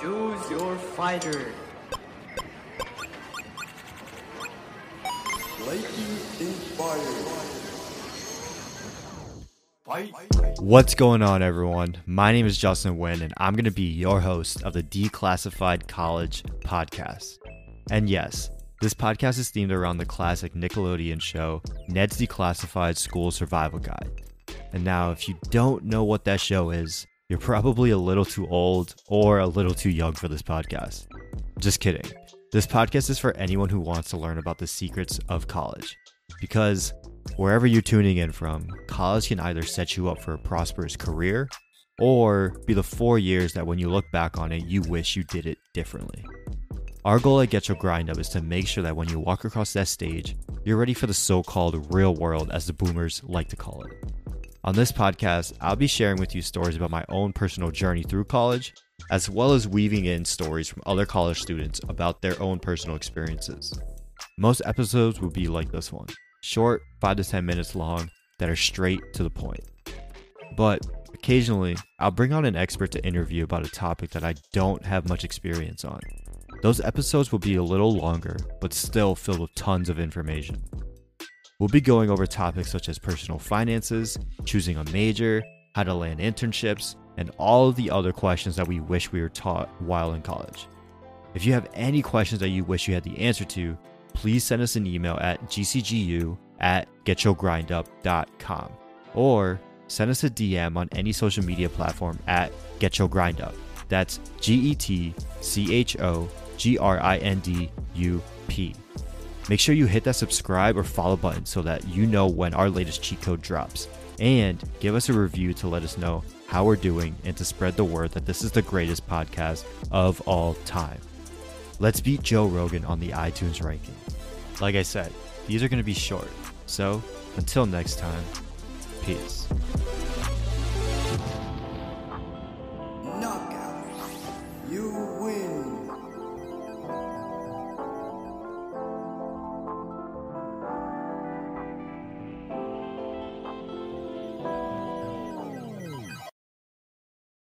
Choose your fighter. What's going on, everyone? My name is Justin Wynn, and I'm going to be your host of the Declassified College podcast. And yes, this podcast is themed around the classic Nickelodeon show, Ned's Declassified School Survival Guide. And now, if you don't know what that show is, you're probably a little too old or a little too young for this podcast. Just kidding. This podcast is for anyone who wants to learn about the secrets of college. Because wherever you're tuning in from, college can either set you up for a prosperous career or be the four years that when you look back on it, you wish you did it differently. Our goal at Get Your Grind Up is to make sure that when you walk across that stage, you're ready for the so called real world, as the boomers like to call it. On this podcast, I'll be sharing with you stories about my own personal journey through college, as well as weaving in stories from other college students about their own personal experiences. Most episodes will be like this one short, 5 to 10 minutes long, that are straight to the point. But occasionally, I'll bring on an expert to interview about a topic that I don't have much experience on. Those episodes will be a little longer, but still filled with tons of information. We'll be going over topics such as personal finances, choosing a major, how to land internships, and all of the other questions that we wish we were taught while in college. If you have any questions that you wish you had the answer to, please send us an email at gcgu at getchogrindup.com or send us a DM on any social media platform at getchogrindup. That's G E T C H O G R I N D U P. Make sure you hit that subscribe or follow button so that you know when our latest cheat code drops. And give us a review to let us know how we're doing and to spread the word that this is the greatest podcast of all time. Let's beat Joe Rogan on the iTunes ranking. Like I said, these are going to be short. So, until next time, peace. Knockout. You